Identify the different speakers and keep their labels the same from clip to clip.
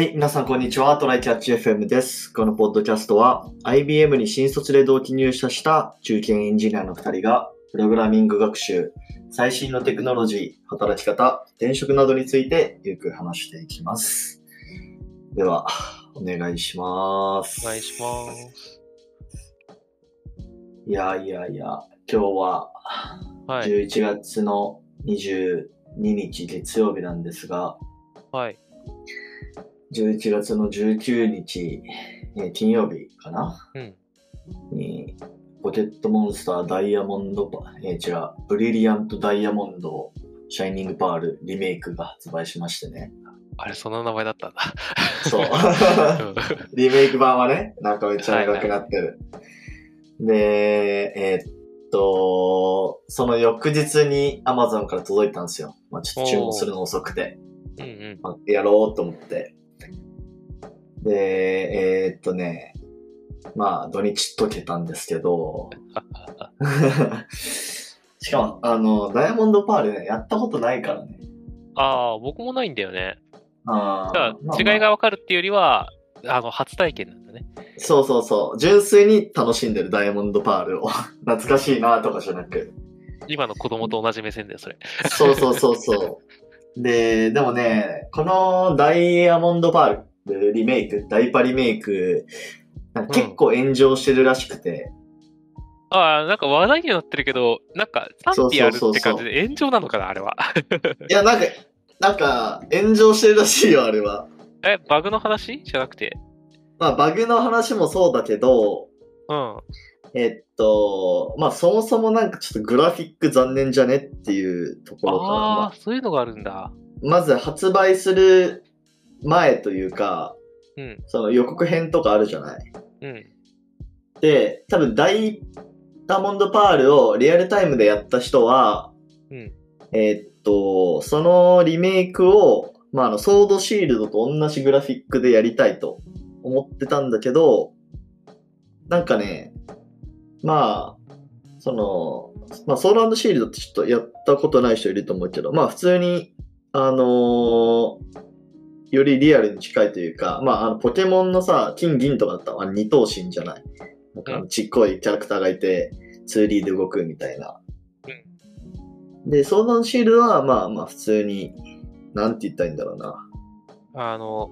Speaker 1: はい、皆さんこんにちは。トライキャッチ FM です。このポッドキャストは IBM に新卒で同期入社した中堅エンジニアの2人がプログラミング学習、最新のテクノロジー、働き方、転職などについてゆっくり話していきます。では、お願いします。
Speaker 2: お願いします。
Speaker 1: いやいやいや、今日は
Speaker 2: はい。
Speaker 1: 11月の22日月曜日なんですが、
Speaker 2: はい。
Speaker 1: 11月の19日、えー金曜日かな？
Speaker 2: うん。
Speaker 1: に、ポケットモンスターダイヤモンドパ、えー違う、ブリリアントダイヤモンド、シャイニングパールリメイクが発売しましてね。
Speaker 2: あれ、その名前だったんだ。
Speaker 1: そう。
Speaker 2: うん
Speaker 1: リメイク版はね、なんかめっちゃ長くなってる。で、えーっと、その翌日に Amazon から届いたんですよ。まあちょっと注文するの遅くて。
Speaker 2: うんうん。
Speaker 1: まあやろうと思って。で、えーっとね、まあ土日解けたんですけど、しかも、あの、ダイヤモンドパールね、やったことないからね。
Speaker 2: ああ、僕もないんだよね。
Speaker 1: あ
Speaker 2: だ
Speaker 1: ー
Speaker 2: から、違いがわかるっていうよりは、あの、初体験なんだね。
Speaker 1: そうそうそう。純粋に楽しんでるダイヤモンドパールを。懐かしいなとかじゃなく。
Speaker 2: 今の子供と同じ目線だよ、それ。
Speaker 1: そうそうそうそう。で、でもね、このダイヤモンドパールリメイク、ダイパリメイク、結構炎上してるらしくて、
Speaker 2: ああ、なんか話題にはなってるけど、なんか賛否あるって感じで炎上なのかな、あれは。
Speaker 1: いや、なんか、なんか、炎上してるらしいよ、あれは。
Speaker 2: え、バグの話？じゃなくて。
Speaker 1: まあ、バグの話もそうだけど、
Speaker 2: うん。
Speaker 1: えっと、まあ、そもそもなんかちょっとグラフィック残念じゃねっていうところから、
Speaker 2: ああ、そういうのがあるんだ。
Speaker 1: まず発売する前というか、
Speaker 2: うん。
Speaker 1: その予告編とかあるじゃない？
Speaker 2: うん。
Speaker 1: で、多分ダイヤモンドパールをリアルタイムでやった人は、
Speaker 2: うん。
Speaker 1: えっと、そのリメイクを、まあ、あの、ソードシールドと同じグラフィックでやりたいと思ってたんだけど、なんかね、まあ、その、まあ、ソードシールドってちょっとやったことない人いると思うけど、まあ、普通に、あのーよりリアルに近いというか、まあ、あの、ポケモンのさ、金銀とかだったら、あの二頭身じゃない。なんかあの、ちっこいキャラクターがいて、2D で動くみたいな。で、ソードシールドは、まあまあ、普通に、なんて言ったらいいんだろうな。
Speaker 2: あの、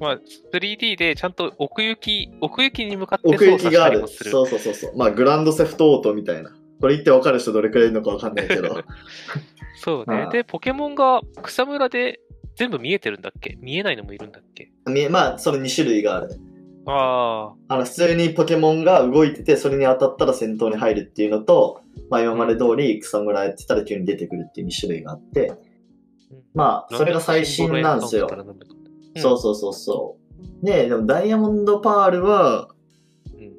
Speaker 2: まあ、3D でちゃんと奥行き、奥行きに向かって
Speaker 1: 奥
Speaker 2: 操作し
Speaker 1: 行きがある。
Speaker 2: たりもする。
Speaker 1: そうそうそうそう。まあ、グランドセフトオートみたいな。これ言って分かる人どれくらいいるのか分かんないけど。
Speaker 2: そうね
Speaker 1: あ。あ
Speaker 2: で、ポケモンが草むらで全部見えてるんだっけ？見えないのもいるんだっけ？
Speaker 1: みまあ、その2種類がある。
Speaker 2: あ
Speaker 1: あの、普通にポケモンが動いてて、それに当たったら戦闘に入るっていうのと、まあ、今まで通り草むらやってたら急に出てくるっていう2種類があって、まあ、
Speaker 2: あ。
Speaker 1: それが最新なんですよ。そうそうそうそう。で、でもダイヤモンドパールは、
Speaker 2: うん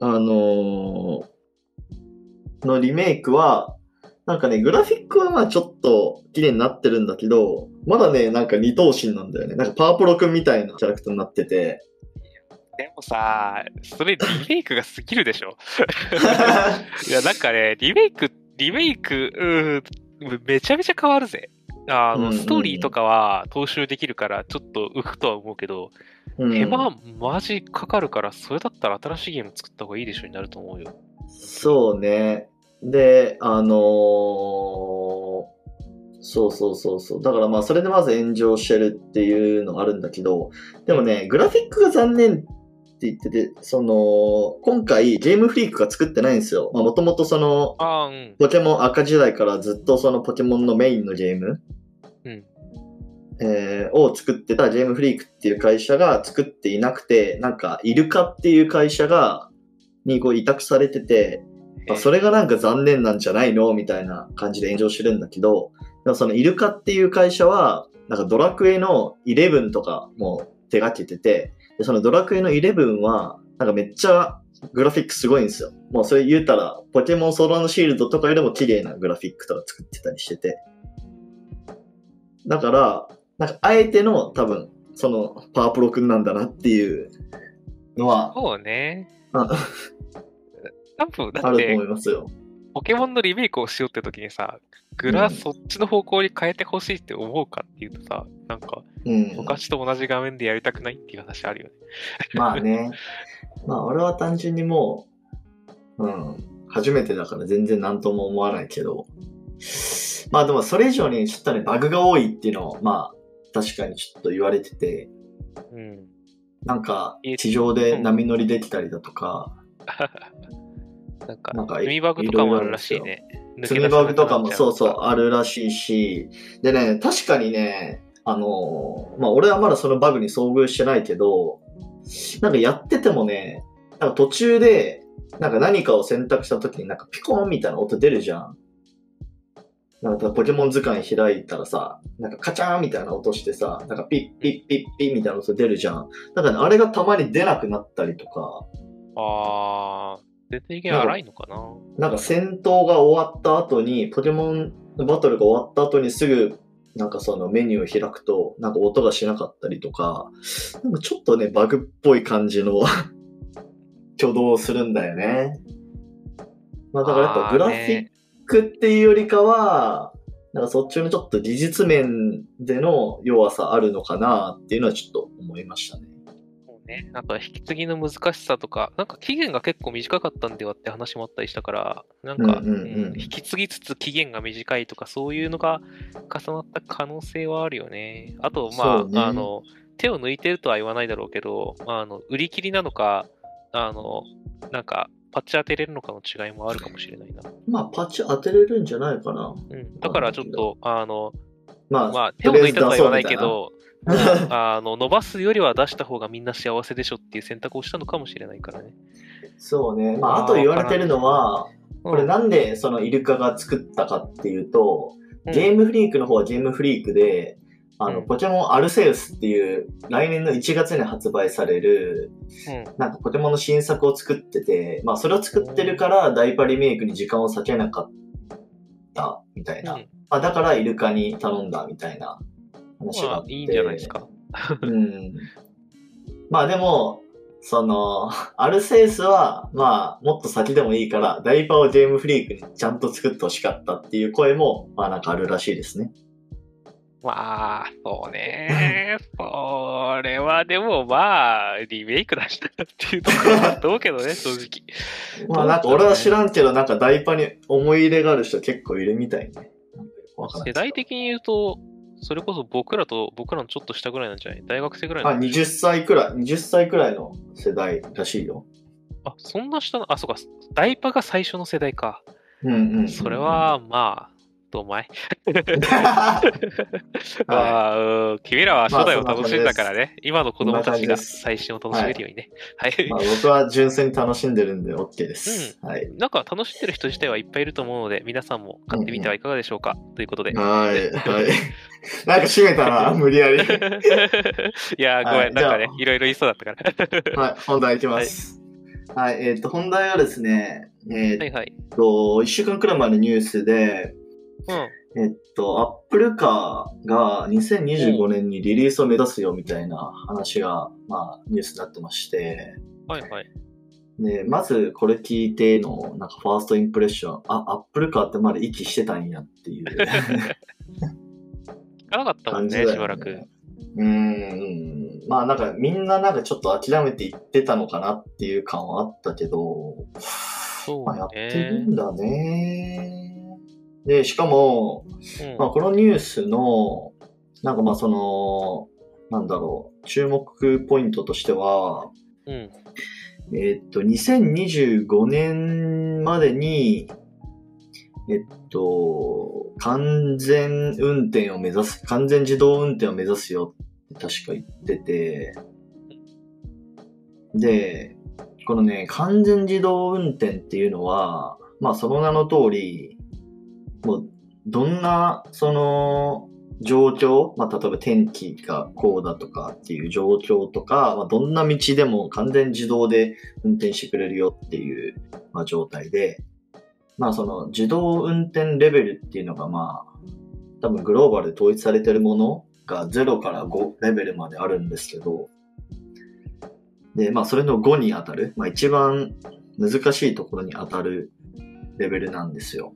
Speaker 1: あのーのリメイクは、なんかね、グラフィックはまあちょっと綺麗になってるんだけど、まだね、なんか二頭身なんだよね。なんかパワプロくんみたいなキャラクターになってて。
Speaker 2: でもさ、それリメイクが過ぎるでしょ？いや、なんかね、リメイク、リメイク、うーん、めちゃめちゃ変わるぜ。あの、
Speaker 1: うんうん
Speaker 2: ストーリーとかは踏襲できるから、ちょっと浮くとは思うけど、
Speaker 1: うん
Speaker 2: 手間マジかかるから、それだったら新しいゲーム作った方がいいでしょになると思うよ。
Speaker 1: そうね。で、あのーそうそうそうそう。だからまあそれでまず炎上してるっていうのがあるんだけど、でもね、グラフィックが残念って言ってて、その、今回ゲームフリークが作ってないんですよ。まあもともとその、
Speaker 2: うん。
Speaker 1: ポケモン赤時代からずっとそのポケモンのメインのゲーム、
Speaker 2: うん
Speaker 1: えーを作ってたゲームフリークっていう会社が作っていなくて、なんかイルカっていう会社が、にこう委託されてて、まあ、それがなんか残念なんじゃないのみたいな感じで炎上してるんだけど、そのイルカっていう会社は、なんかドラクエの11とかも手掛けてて、でそのドラクエの11は、なんかめっちゃグラフィックすごいんですよ。もうそれ言うたら、ポケモンソードシールドとかよりも綺麗なグラフィックとか作ってたりしてて。だから、なんかあえての多分、そのパワープロくんなんだなっていうのは
Speaker 2: そうね。
Speaker 1: あ
Speaker 2: 多分、だ
Speaker 1: あると
Speaker 2: って
Speaker 1: 思いますよ。
Speaker 2: ポケモンのリメイクをしようって時にさ、グラそっちの方向に変えてほしいって思うかっていうとさ、なんか、
Speaker 1: うん。
Speaker 2: 昔と同じ画面でやりたくないっていう話あるよね。
Speaker 1: まあね。まあ俺は単純にもう、うん。初めてだから全然何とも思わないけど。まあでもそれ以上にちょっとね、バグが多いっていうのを、まあ確かにちょっと言われてて、
Speaker 2: うん。
Speaker 1: なんか
Speaker 2: え
Speaker 1: 地上で波乗りできたりだとか、
Speaker 2: なんか、
Speaker 1: なんか
Speaker 2: 積みバグとかもあるらしいね。
Speaker 1: 積みバグとかもそうそう
Speaker 2: あ
Speaker 1: あるらしいし、でね、確かにね、あの、まあ俺はまだそのバグに遭遇してないけど、なんかやっててもね、なんか途中で、なんか何かを選択した時になんかピコーンみたいな音出るじゃん。なんかポケモン図鑑開いたらさ、なんかカチャーンみたいな音してさ、なんかピッピッピッピッみたいな音出るじゃん。なんかね、あれがたまに出なくなったりとか、
Speaker 2: あー、出ていけ荒いのかな
Speaker 1: なんか戦闘が終わった後に、ポケモンバトルが終わった後にすぐ、なんかそのメニューを開くと、なんか音がしなかったりとか、なんかちょっとね、バグっぽい感じの 挙動をするんだよね。まあだからやっぱグラフィックっていうよりかは、なんかそっちのちょっと技術面での弱さあるのかなっていうのはちょっと思いましたね。
Speaker 2: ね。あとは引き継ぎの難しさとか、なんか期限が結構短かったんではって話もあったりしたから、なんか、
Speaker 1: うんうんうん
Speaker 2: うん引き継ぎつつ期限が短いとか、そういうのが重なった可能性はあるよね。あと、ま
Speaker 1: そうね
Speaker 2: あ、あの、手を抜いてるとは言わないだろうけど、まあ、あの売り切りなのか、あの、なんか、パッチ当てれるのかの違いもあるかもしれないな。
Speaker 1: まあパッチ当てれるんじゃないかな。
Speaker 2: うん。だからちょっと、あの、
Speaker 1: まあ、
Speaker 2: まあ、手を抜いたとは言わないけ
Speaker 1: と
Speaker 2: ど、うん あの、伸ばすよりは出した方がみんな幸せでしょっていう選択をしたのかもしれないからね。
Speaker 1: そうね。まあ、あと言われてるのは、これ
Speaker 2: うん
Speaker 1: なんでそのイルカが作ったかっていうと、
Speaker 2: うん。
Speaker 1: ゲームフリークの方はゲームフリークで、あの、
Speaker 2: うん。
Speaker 1: ポケモンアルセウスっていう来年の1月に発売される、
Speaker 2: うん。
Speaker 1: なんかポケモンの新作を作ってて、まあそれを作ってるからダイパリメイクに時間を割けなかったみたいな。
Speaker 2: うん。
Speaker 1: まあだからイルカに頼んだみたいな話があって。
Speaker 2: まあい。い。んじゃない。ですか。
Speaker 1: うん。まあでも、その、アルセウスは、まあ、もっと先でもい。い。から、ダイパーをゲームフリークにちゃんと作ってほしかったってい。う声も、まあなんかあるらしい。ですね。
Speaker 2: まあ、そうね。それはでもまあ、リメイク出したってい。うところだと思うけどね、正直。
Speaker 1: まあなんか俺は知らんけど、なんかダイパーに思い。入れがある人結構い。るみたい。ね。
Speaker 2: 世代的に言うと、それこそ僕らと僕らのちょっと下ぐらいなんじゃない？大学生ぐらい
Speaker 1: あ、
Speaker 2: なんじゃない
Speaker 1: ？20歳くらい、20歳くらいの世代らしいよ。
Speaker 2: あ、そんな下の、あ、そうか、ダイパが最初の世代か。
Speaker 1: うんうん、うん。
Speaker 2: それ、は、まあ、どう まい
Speaker 1: は
Speaker 2: ああ、うん君らは初代を楽しんだからね、今の子供たちが最新を楽しめるようにね。はい。
Speaker 1: い。まあ僕は純粋に楽しんでるんで OK です。はい。
Speaker 2: なんか楽しんでる人自体はいっぱいいると思うので、皆さんも買ってみてはいかがでしょうか、ということで。
Speaker 1: はい。はい。なんか閉めたな、無理やり。
Speaker 2: いやー、ごめん、
Speaker 1: はい
Speaker 2: なんかねいろいろ言いそうだったから。
Speaker 1: はい、本題いきます。はい、えっ、と、本題はですね、えっ
Speaker 2: はいはい。
Speaker 1: と、一週間くらい前のニュースで、
Speaker 2: うん。
Speaker 1: えっと、アップルカーが2025年にリリースを目指すよみたいな話が、まあ、ニュースになってまして、
Speaker 2: はいはい。
Speaker 1: で、まずこれ聞いての、なんかファーストインプレッション、あ、アップルカーってまだ息してたんやっていう
Speaker 2: 聞かなかったもんね、
Speaker 1: ね。
Speaker 2: しばらく。
Speaker 1: うーん。まあなんかみんななんかちょっと諦めていってたのかなっていう感はあったけど、
Speaker 2: そう
Speaker 1: まあ、やってる
Speaker 2: ね。
Speaker 1: んだね。で、しかも、
Speaker 2: うん
Speaker 1: まあ、このニュースの、なんかまあその、なんだろう、注目ポイントとしては、
Speaker 2: うん。
Speaker 1: えっと、2025年までに、えっと、完全運転を目指す、完全自動運転を目指すよって確か言ってて、で、このね、完全自動運転っていうのは、まあその名の通り、もう、どんな、その、状況、まあ例えば天気がこうだとかっていう状況とか、まあどんな道でも完全自動で運転してくれるよっていう、まあ、状態で、まあその自動運転レベルっていうのがまあ、多分グローバルで統一されてるものが0から5レベルまであるんですけど、で、まあそれの5に当たる、まあ一番難しいところに当たるレベルなんですよ。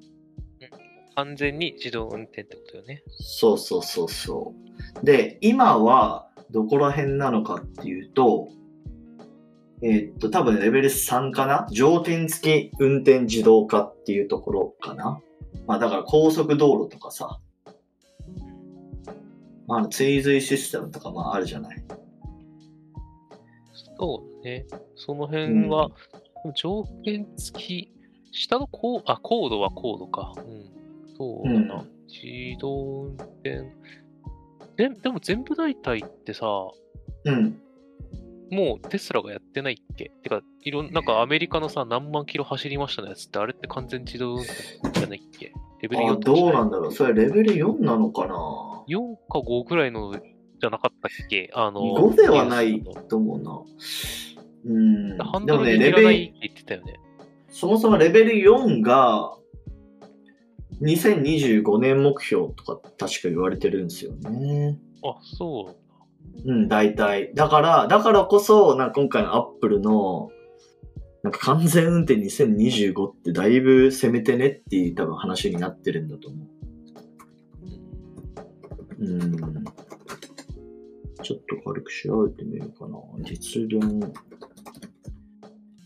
Speaker 2: 完全に自動運転ってことよね。
Speaker 1: そうそうそうそう。で、今はどこら辺なのかっていうと、えーっと、多分レベル3かな？条件付き運転自動化っていうところかな？まあだから高速道路とかさ、まあ追随システムとかまああるじゃない。
Speaker 2: そうだね。その辺は、条件付き、下のコーあコードはコードか。うん。そうだな。
Speaker 1: うん
Speaker 2: 自動運転。ででも全部大体ってさ、
Speaker 1: うん。
Speaker 2: もうテスラがやってないっけ？てか、いろんなんかアメリカのさ、何万キロ走りましたのやつって、あれって完全自動運転じゃないっけ？レベル
Speaker 1: あ
Speaker 2: 4とかじゃない？
Speaker 1: どうなんだろうそれレベル4なのかな
Speaker 2: ?4 か5ぐらいのじゃなかったっけ？あの、
Speaker 1: 5ではないと思うな。うん。
Speaker 2: のハン
Speaker 1: でもね、レベル
Speaker 2: らないって、言ってたよね。
Speaker 1: そもそもレベル4が2025年目標とか確か言われてるんですよね。
Speaker 2: あ、そう。
Speaker 1: うん、大体。だから、だからこそ、なんか今回のアップルの、なんか完全運転2025ってだいぶ攻めてねっていう多分話になってるんだと思
Speaker 2: う。
Speaker 1: うん。ちょっと軽く調べてみようかな。実現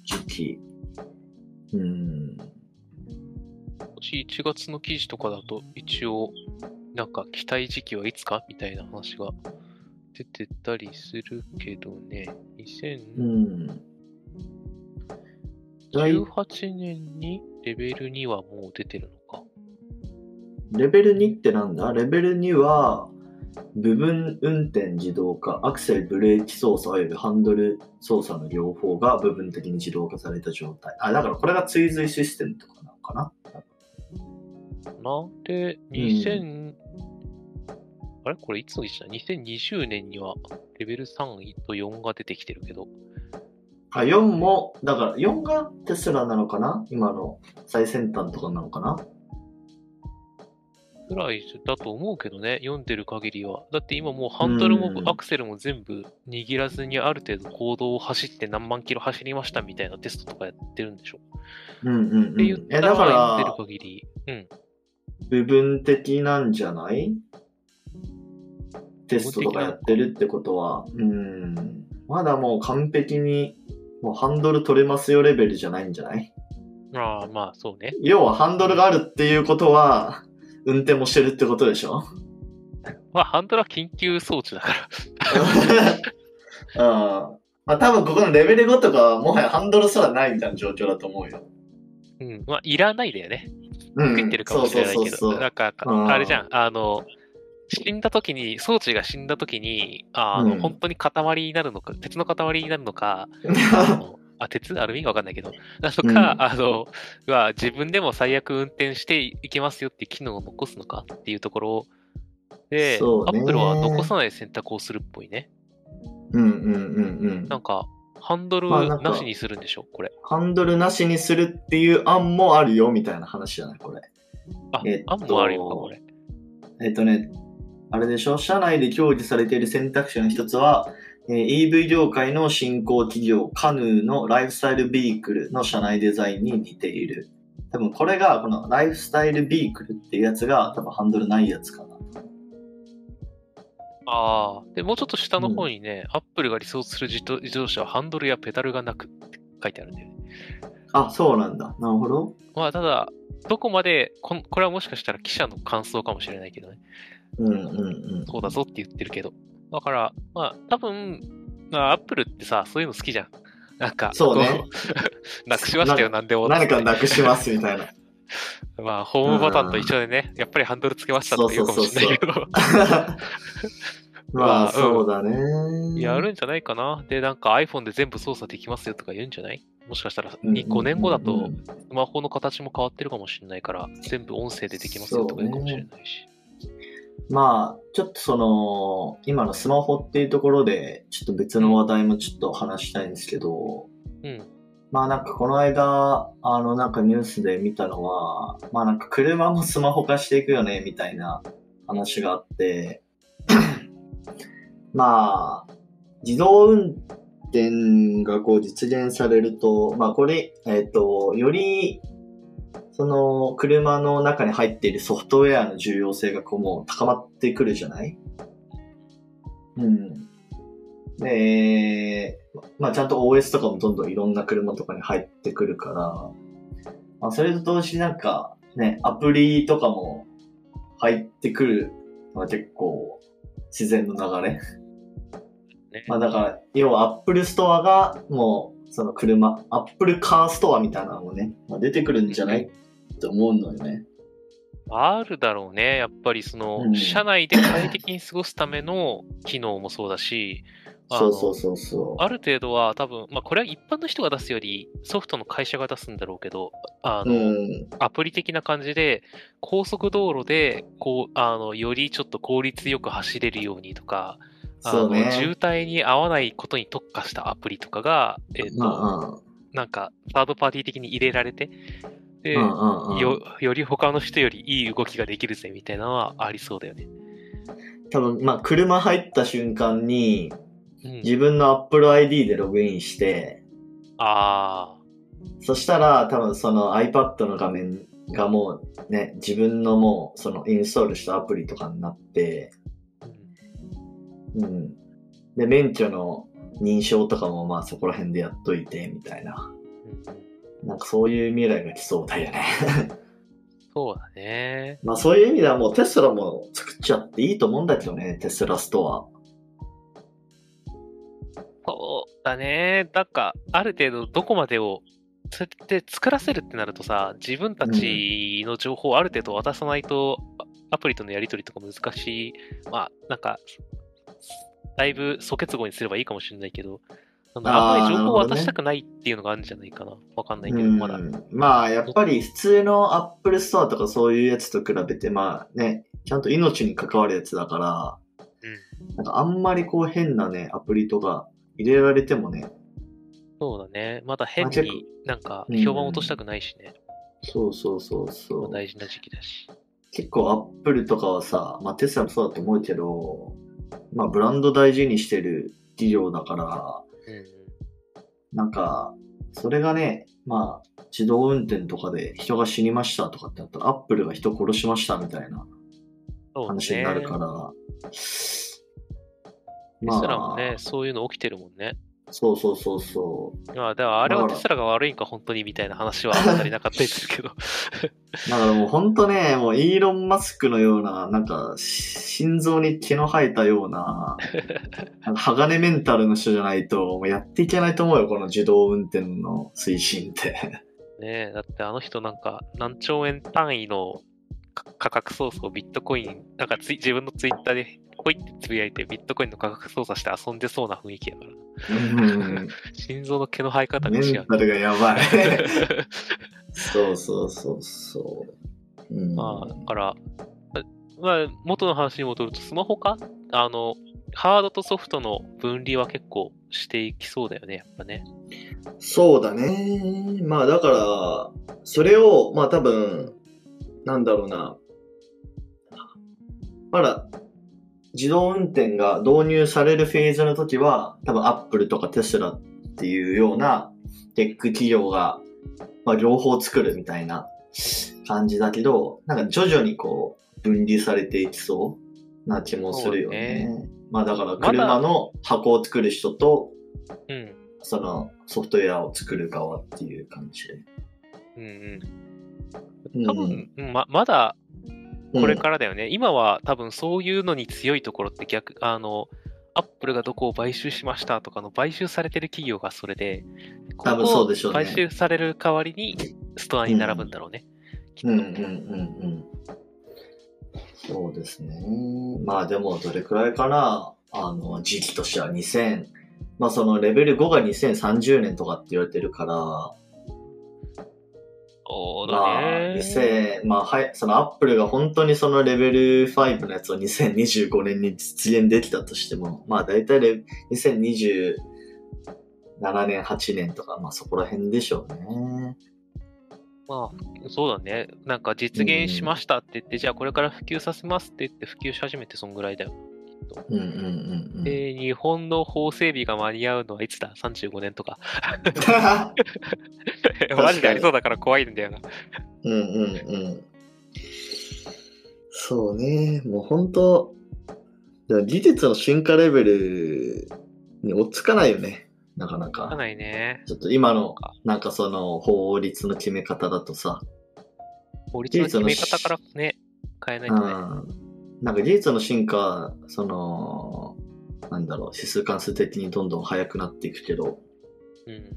Speaker 1: 時期。うん。
Speaker 2: 今年1月の記事とかだと、一応、なんか期待時期はいつかみたいな話が出てたりするけどね、
Speaker 1: う
Speaker 2: 2018
Speaker 1: ん。だい
Speaker 2: 年にレベル2はもう出てるのか。
Speaker 1: レベル2ってなんだ？レベル2は、部分運転自動化、アクセル、ブレーキ操作およびハンドル操作の両方が部分的に自動化された状態。あ、だからこれが追随システムとかなのかな？
Speaker 2: なんで、2000、あれ？これいつの記事だ ?2020 年にはレベル3と4が出てきてるけど、
Speaker 1: あ、4も、だから4がテスラなのかな？今の最先端とかなのかな？
Speaker 2: ぐらいだと思うけどね、読んでる限りは。だって今もうハンドル
Speaker 1: うん
Speaker 2: もアクセルも全部握らずにある程度行動を走って何万キロ走りましたみたいなテストとかやってるんでしょ。
Speaker 1: うんうんうん。
Speaker 2: って言った
Speaker 1: え、
Speaker 2: ら読んでる
Speaker 1: ら、
Speaker 2: 限り、うん。
Speaker 1: 部分的なんじゃない？テストとかやってるってことは、うん。まだもう完璧に、もうハンドル取れますよレベルじゃないんじゃない？
Speaker 2: ああ、まあそうね。
Speaker 1: 要はハンドルがあるっていうことは、運転もしてるってことでしょ？
Speaker 2: まあハンドルは緊急装置だから。
Speaker 1: うん。まあ多分ここのレベル5とかはもはやハンドルすらないみたいな状況だと思うよ。
Speaker 2: うん。まあいらないだよね。
Speaker 1: うん。
Speaker 2: ついてるかもしれないけど。なんか、
Speaker 1: うん
Speaker 2: あれじゃん。あの、死んだ時に、装置が死んだ時に、あの、
Speaker 1: うん
Speaker 2: 本当に塊になるのか、鉄の塊になるのか、あのあ、鉄？アルミがわかんないけど、なのか、
Speaker 1: うん
Speaker 2: あの、は自分でも最悪運転していけますよって機能を残すのかっていうところで、アップルは残さない選択をするっぽいね。
Speaker 1: うんうんうんうん
Speaker 2: な。んか、ハンドル
Speaker 1: まあな
Speaker 2: しにするんでしょ、これ。
Speaker 1: ハンドルなしにするっていう案もあるよみたいな話じゃない？これ。
Speaker 2: あ、
Speaker 1: えっと
Speaker 2: 案もあるよか、これ。
Speaker 1: えっとね、あれでしょ？社内で協議されている選択肢の一つは、えー EV 業界の新興企業、カヌーのライフスタイルビークルの社内デザインに似ている。多分これが、このライフスタイルビークルっていうやつが、多分ハンドルないやつかな。
Speaker 2: ああ。で、もうちょっと下の方にね、アップルが理想する自動自動車はハンドルやペダルがなくって書いてあるんだよね。
Speaker 1: あ、そうなんだ。なるほど。
Speaker 2: まあ、ただ、どこまでこん、これはもしかしたら記者の感想かもしれないけどね。
Speaker 1: うんうんうん。
Speaker 2: そうだぞって言ってるけど。だから、まあ、多分、まあ、アップルってさ、そういうの好きじゃん。なんか、
Speaker 1: そうね
Speaker 2: なくしましたよ、なんでも。
Speaker 1: 何かなくしますみたいな。
Speaker 2: まあ、ホームボタンと一緒でね、やっぱりハンドルつけましたって言うかもしれないけど。まあ
Speaker 1: まあ、そうだね。
Speaker 2: やるんじゃないかな。で、なんか iPhone で全部操作できますよとか言うんじゃない？もしかしたら
Speaker 1: うん
Speaker 2: に5年後だと
Speaker 1: うん
Speaker 2: スマホの形も変わってるかもしれないから、全部音声でできますよとか言うかもしれないし。
Speaker 1: まあ、ちょっとその、今のスマホっていうところで、ちょっと別の話題もちょっと話したいんですけど、
Speaker 2: うん。
Speaker 1: まあなんかこの間、あのなんかニュースで見たのは、まあなんか車もスマホ化していくよね、みたいな話があって、まあ、自動運転がこう実現されると、まあこれ、えっ、と、より、その車の中に入っているソフトウェアの重要性がこうもう高まってくるじゃない？うん。で、まあちゃんと OS とかもどんどんいろんな車とかに入ってくるから、まあそれと同時になんかね、アプリとかも入ってくるのは結構自然の流れ。
Speaker 2: ね
Speaker 1: まあだから、要は Apple ストアがもうその車、Apple カーストアみたいなのもね、まあ、出てくるんじゃない？って思うのよね。
Speaker 2: あるだろうね。やっぱりその、
Speaker 1: うん
Speaker 2: 車内で快適に過ごすための機能もそうだし、
Speaker 1: そうそうそうそう。
Speaker 2: ある程度は多分、まあこれは一般の人が出すよりソフトの会社が出すんだろうけど、あの、
Speaker 1: うん。
Speaker 2: アプリ的な感じで、高速道路で、こう、あの、よりちょっと効率よく走れるようにとか、あの
Speaker 1: ね。
Speaker 2: 渋滞に合わないことに特化したアプリとかが、えっ、と、
Speaker 1: ま
Speaker 2: なんか、サードパーティー的に入れられて、で、
Speaker 1: あ、うんうんうん
Speaker 2: よ、より他の人よりいい動きができるぜみたいなのはありそうだよね。
Speaker 1: 多分、まあ、車入った瞬間に、
Speaker 2: うん。
Speaker 1: 自分の Apple ID でログインして、
Speaker 2: あ
Speaker 1: そしたら多分その iPad の画面がもうね、自分のもうそのインストールしたアプリとかになって、
Speaker 2: あ、うん
Speaker 1: うん。で、免許の認証とかもまあそこら辺でやっといて、みたいな。
Speaker 2: うん。
Speaker 1: なんかそういう未来が来そうだよね。
Speaker 2: そうだね。
Speaker 1: まあそういう意味ではもうテスラも作っちゃっていいと思うんだけどね、テスラストア。
Speaker 2: だね。なんか、ある程度どこまでを、そうやって作らせるってなるとさ、自分たちの情報をある程度渡さないと、あアプリとのやり取りとか難しい。まあ、なんか、だいぶ素結合にすればいいかもしれないけど、なんだ
Speaker 1: あ
Speaker 2: んまり情報を渡したくないっていうのがあるんじゃないかな。わかんないけど、
Speaker 1: うん
Speaker 2: まだ。
Speaker 1: まあやっぱり普通の Apple Store とかそういうやつと比べてまあね、ちゃんと命に関わるやつだから、
Speaker 2: うん。
Speaker 1: なんかあんまりこう変なね、アプリとか入れられてもね、
Speaker 2: そうだね。まだ変になんか
Speaker 1: うん
Speaker 2: 評判落としたくないしね。
Speaker 1: そうそうそうそう。
Speaker 2: 大事な時期だし。
Speaker 1: 結構 Apple とかはさ、まあテスラもそうだと思うけど、まあブランド大事にしてる企業だから、
Speaker 2: うんうん。
Speaker 1: なんか、それがね、まあ、自動運転とかで人が死にましたとかってなったら、アップルが人殺しましたみたいな。話になるから、
Speaker 2: テスラもね、そういうの起きてるもんね。
Speaker 1: そうそうそうそ
Speaker 2: まあ、だからあれはテスラが悪いんか、本当にみたいな話は あんまりなかったですけど。
Speaker 1: う。だからもうほんとね、もうイーロン・マスクのような、なんか、し心臓に毛の生えたような、な鋼メンタルの人じゃないと、もうやっていけないと思うよ、この自動運転の推進って。
Speaker 2: ねえだってあの人なんか何兆円単位のか価格操作をビットコイン、なんか自分のツイッターでポイってつぶやいてビットコインの価格操作して遊んでそうな雰囲気やから。
Speaker 1: うん
Speaker 2: 心臓の毛の生え方が違う。
Speaker 1: メンタルがやばい。そうそうそうそう。うん、
Speaker 2: まあ、だから、まあ、元の話に戻ると、スマホか？あの、ハードとソフトの分離は結構していきそうだよね、やっぱね。
Speaker 1: そうだね。まあだから、それを、まあ多分、なんだろうな。まだ、自動運転が導入されるフェーズの時は、多分アップルとかテスラっていうようなテック企業が、まあ両方作るみたいな感じだけど、なんか徐々にこう、分離されていきそうな気もするよね。まあだから車の箱を作る人と、
Speaker 2: うん。
Speaker 1: そのソフトウェアを作る側っていう感じで。
Speaker 2: うん
Speaker 1: う
Speaker 2: うんん。多分、うんま、まだこれからだよね。今は多分そういうのに強いところって逆、あの、アップルがどこを買収しましたとかの買収されてる企業がそれで、
Speaker 1: 多分そうでしょうね
Speaker 2: 買収される代わりにストアに並ぶんだろうね。きっと。
Speaker 1: うんうんうんうん。そうですね。まあでもどれくらいかなあの、時期としては2000、まあそのレベル5が2030年とかって言われてるから、
Speaker 2: そう
Speaker 1: まあ、
Speaker 2: だね。
Speaker 1: 2000、まあはい、そのアップルが本当にそのレベル5のやつを2025年に実現できたとしても、まあ大体レ2027年、8年とか、まあそこら辺でしょうね。
Speaker 2: まあ、そうだね。なんか実現しましたって言って、じゃあこれから普及させますって言って普及し始めてそんぐらいだよ。ど。
Speaker 1: うんうんうんうん。
Speaker 2: で、日本の法整備が間に合うのはいつだ ?35 年とか。マジでありそうだから怖いんだよな。
Speaker 1: うんうんうん。そうね、もう本当技術の進化レベルに追っつかないよね、なかな
Speaker 2: わかん
Speaker 1: か。
Speaker 2: ないね。
Speaker 1: ちょっと今の、
Speaker 2: か
Speaker 1: なんかその法律の決め方だとさ、
Speaker 2: 法律の決め方からね、変えないとね。
Speaker 1: うん、なんか技術の進化、その、なんだろう、指数関数的にどんどん速くなっていくけど、
Speaker 2: うん。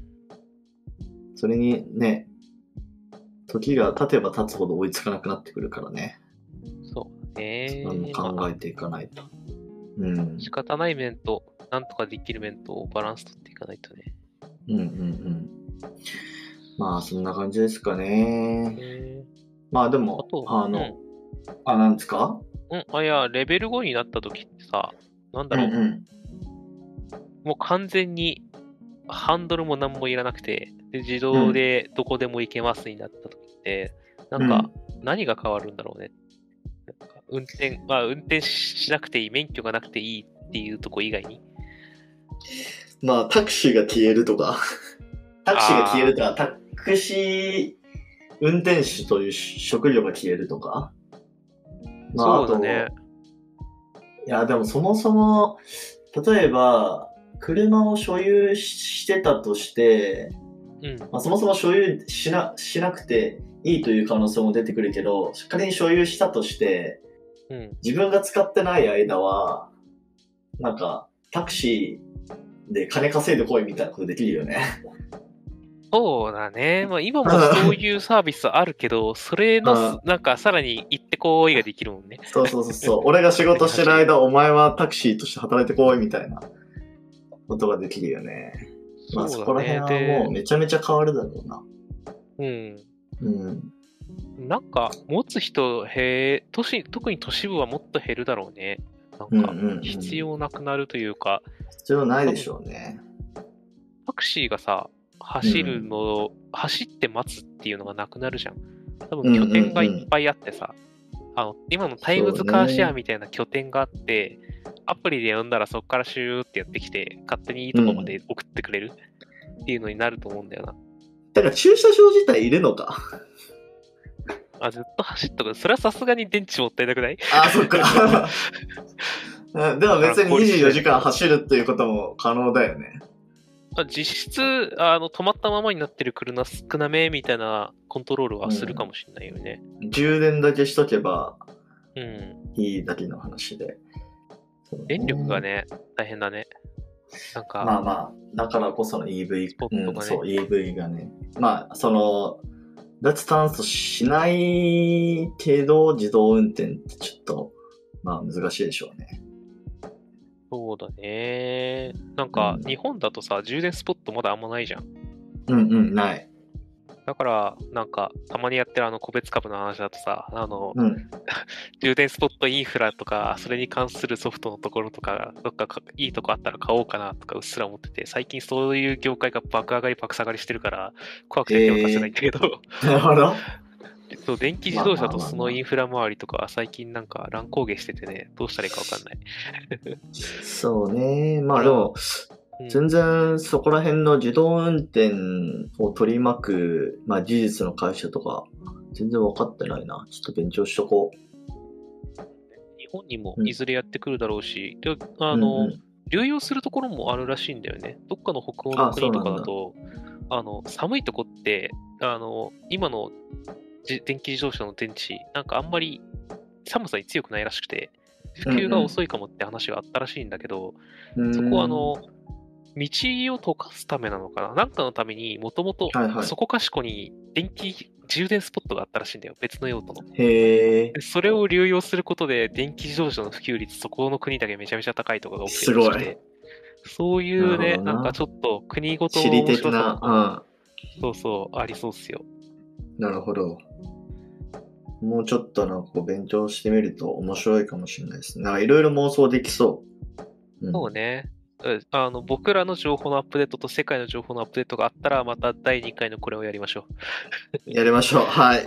Speaker 1: それにね、時が経てば経つほど追いつかなくなってくるからね。
Speaker 2: そうね。
Speaker 1: 考
Speaker 2: まあ
Speaker 1: えていかないと。うん。
Speaker 2: 仕方ない面と、なんとかできる面とバランス取っていかないとね。
Speaker 1: うんうんうん。まあ、そんな感じですかね。
Speaker 2: へ
Speaker 1: まあでも
Speaker 2: あ、
Speaker 1: の、あ、なんですか？
Speaker 2: ーうん、あ、いや、レベル5になった時ってさ、なんだろう、
Speaker 1: うんうん。
Speaker 2: もう完全にハンドルも何もいらなくて、で自動でどこでも行けますになった時って、なんか何が変わるんだろうね。なんか運転、まあ運転しなくていい、免許がなくていいっていうとこ以外に。
Speaker 1: まあ、タクシーが消えるとか、タクシーが消えるとか、タクシー運転手という職業が消えるとか。まあ、
Speaker 2: そうだね。
Speaker 1: いや、でもそもそも、例えば、車を所有してたとして、
Speaker 2: うん。
Speaker 1: まあ、そもそも所有しなしなくていいという可能性も出てくるけど、仮に所有したとして、
Speaker 2: うん。
Speaker 1: 自分が使ってない間は、なんか、タクシーで金稼いでこいみたいなことできるよね。
Speaker 2: そうだね。まあ今もそういうサービスあるけど、それの、なんかさらに行ってこいができるもんね。
Speaker 1: そうそうそうそう。俺が仕事してる間、お前はタクシーとして働いてこいみたいなことができるよね。まあそこら辺はもうめちゃめちゃ変わるだろうな。
Speaker 2: うん。
Speaker 1: うん。
Speaker 2: なんか、持つ人、へえ、都市、特に都市部はもっと減るだろうね。なんか、必要なくなるというか、
Speaker 1: 必要ないでしょうね。
Speaker 2: タクシーがさ、走るの、走って待つっていうのがなくなるじゃん。多分拠点がいっぱいあってさ、あの、今のタイムズカーシェアみたいな拠点があって、アプリで呼んだらそこからシューってやってきて、勝手にいいとこまで送ってくれるっていうのになると思うんだよな。
Speaker 1: だから駐車場自体いるのか。
Speaker 2: あ、ずっと走っとく。それはさすがに電池もったいなくない？
Speaker 1: あ、そっか。うんでも別に24時間走るっていうことも可能だよね。
Speaker 2: まあ実質、あの、止まったままになってる車少なめみたいなコントロールはするかもしれないよね。
Speaker 1: 充電だけしとけば
Speaker 2: うん。
Speaker 1: いいだけの話で。
Speaker 2: 電力がね、大変だね。なんか、
Speaker 1: まあまあ、だからこその EV、
Speaker 2: スポットが
Speaker 1: そう、EV がね。まあ、その、脱炭素しないけど、自動運転ってちょっと、まあ難しいでしょうね。
Speaker 2: そうだね。なんか、
Speaker 1: うん
Speaker 2: 日本だとさ、充電スポットまだあんまないじゃん。
Speaker 1: うんうん、ない。
Speaker 2: だから、なんか、たまにやってるあの個別株の話だとさ、あの、
Speaker 1: うん。
Speaker 2: 充電スポットインフラとか、それに関するソフトのところとか、どっかかいいとこあったら買おうかなとかうっすら思ってて、最近そういう業界が爆上がり爆下がりしてるから、怖くて手を出せないんだけど、
Speaker 1: なるほど。
Speaker 2: そう電気自動車とそのインフラ周りとかは最近なんか乱高下しててね、どうしたらいいかわかんない。
Speaker 1: そうね。まあでも、
Speaker 2: うん
Speaker 1: 全然そこら辺の自動運転を取り巻く、まあ技術の会社とか、全然分かってないな。ちょっと勉強しとこ
Speaker 2: 日本にも
Speaker 1: うん
Speaker 2: いずれやってくるだろうし、で
Speaker 1: う。
Speaker 2: あの、
Speaker 1: うんうん
Speaker 2: 流用するところもあるらしいんだよね。どっかの北欧の国とかだと、あの寒いとこって、あの今のじ電気自動車の電池、なんかあんまり寒さに強くないらしくて、普及が遅いかもって話があったらしいんだけど、そこはあ、の、道を溶かすためなのかな？なんかのためにもともとそこかしこに電気充電スポットがあったらしいんだよ。別の用途の。
Speaker 1: へ。
Speaker 2: それを流用することで、電気自動車の普及率、そこの国だけめちゃめちゃ高いとかが起きてるらしくて、そういうね、
Speaker 1: な
Speaker 2: んかちょっと国ごと
Speaker 1: 地理的
Speaker 2: 面白さ
Speaker 1: な、うん。
Speaker 2: そうそう、ありそうっすよ。
Speaker 1: なるほど。もうちょっとなんかこう勉強してみると面白いかもしれないですね。なんかいろいろ妄想できそう。うん、
Speaker 2: そうね。えあの僕らの情報のアップデートと世界の情報のアップデートがあったら、また第2回のこれをやりましょ
Speaker 1: やりましょう。はい。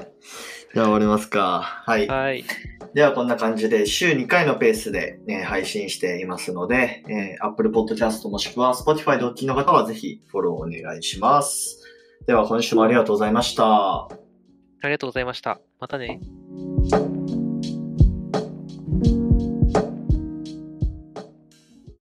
Speaker 1: じゃあ終わりますか。はい。
Speaker 2: う。はい。
Speaker 1: ではこんな感じで週2回のペースで、ね、配信していますので、えー Apple Podcast もしくは Spotify でお聞きの方はぜひフォローお願いします。では今週もありがとうございました。
Speaker 2: ありがとうございました。またね。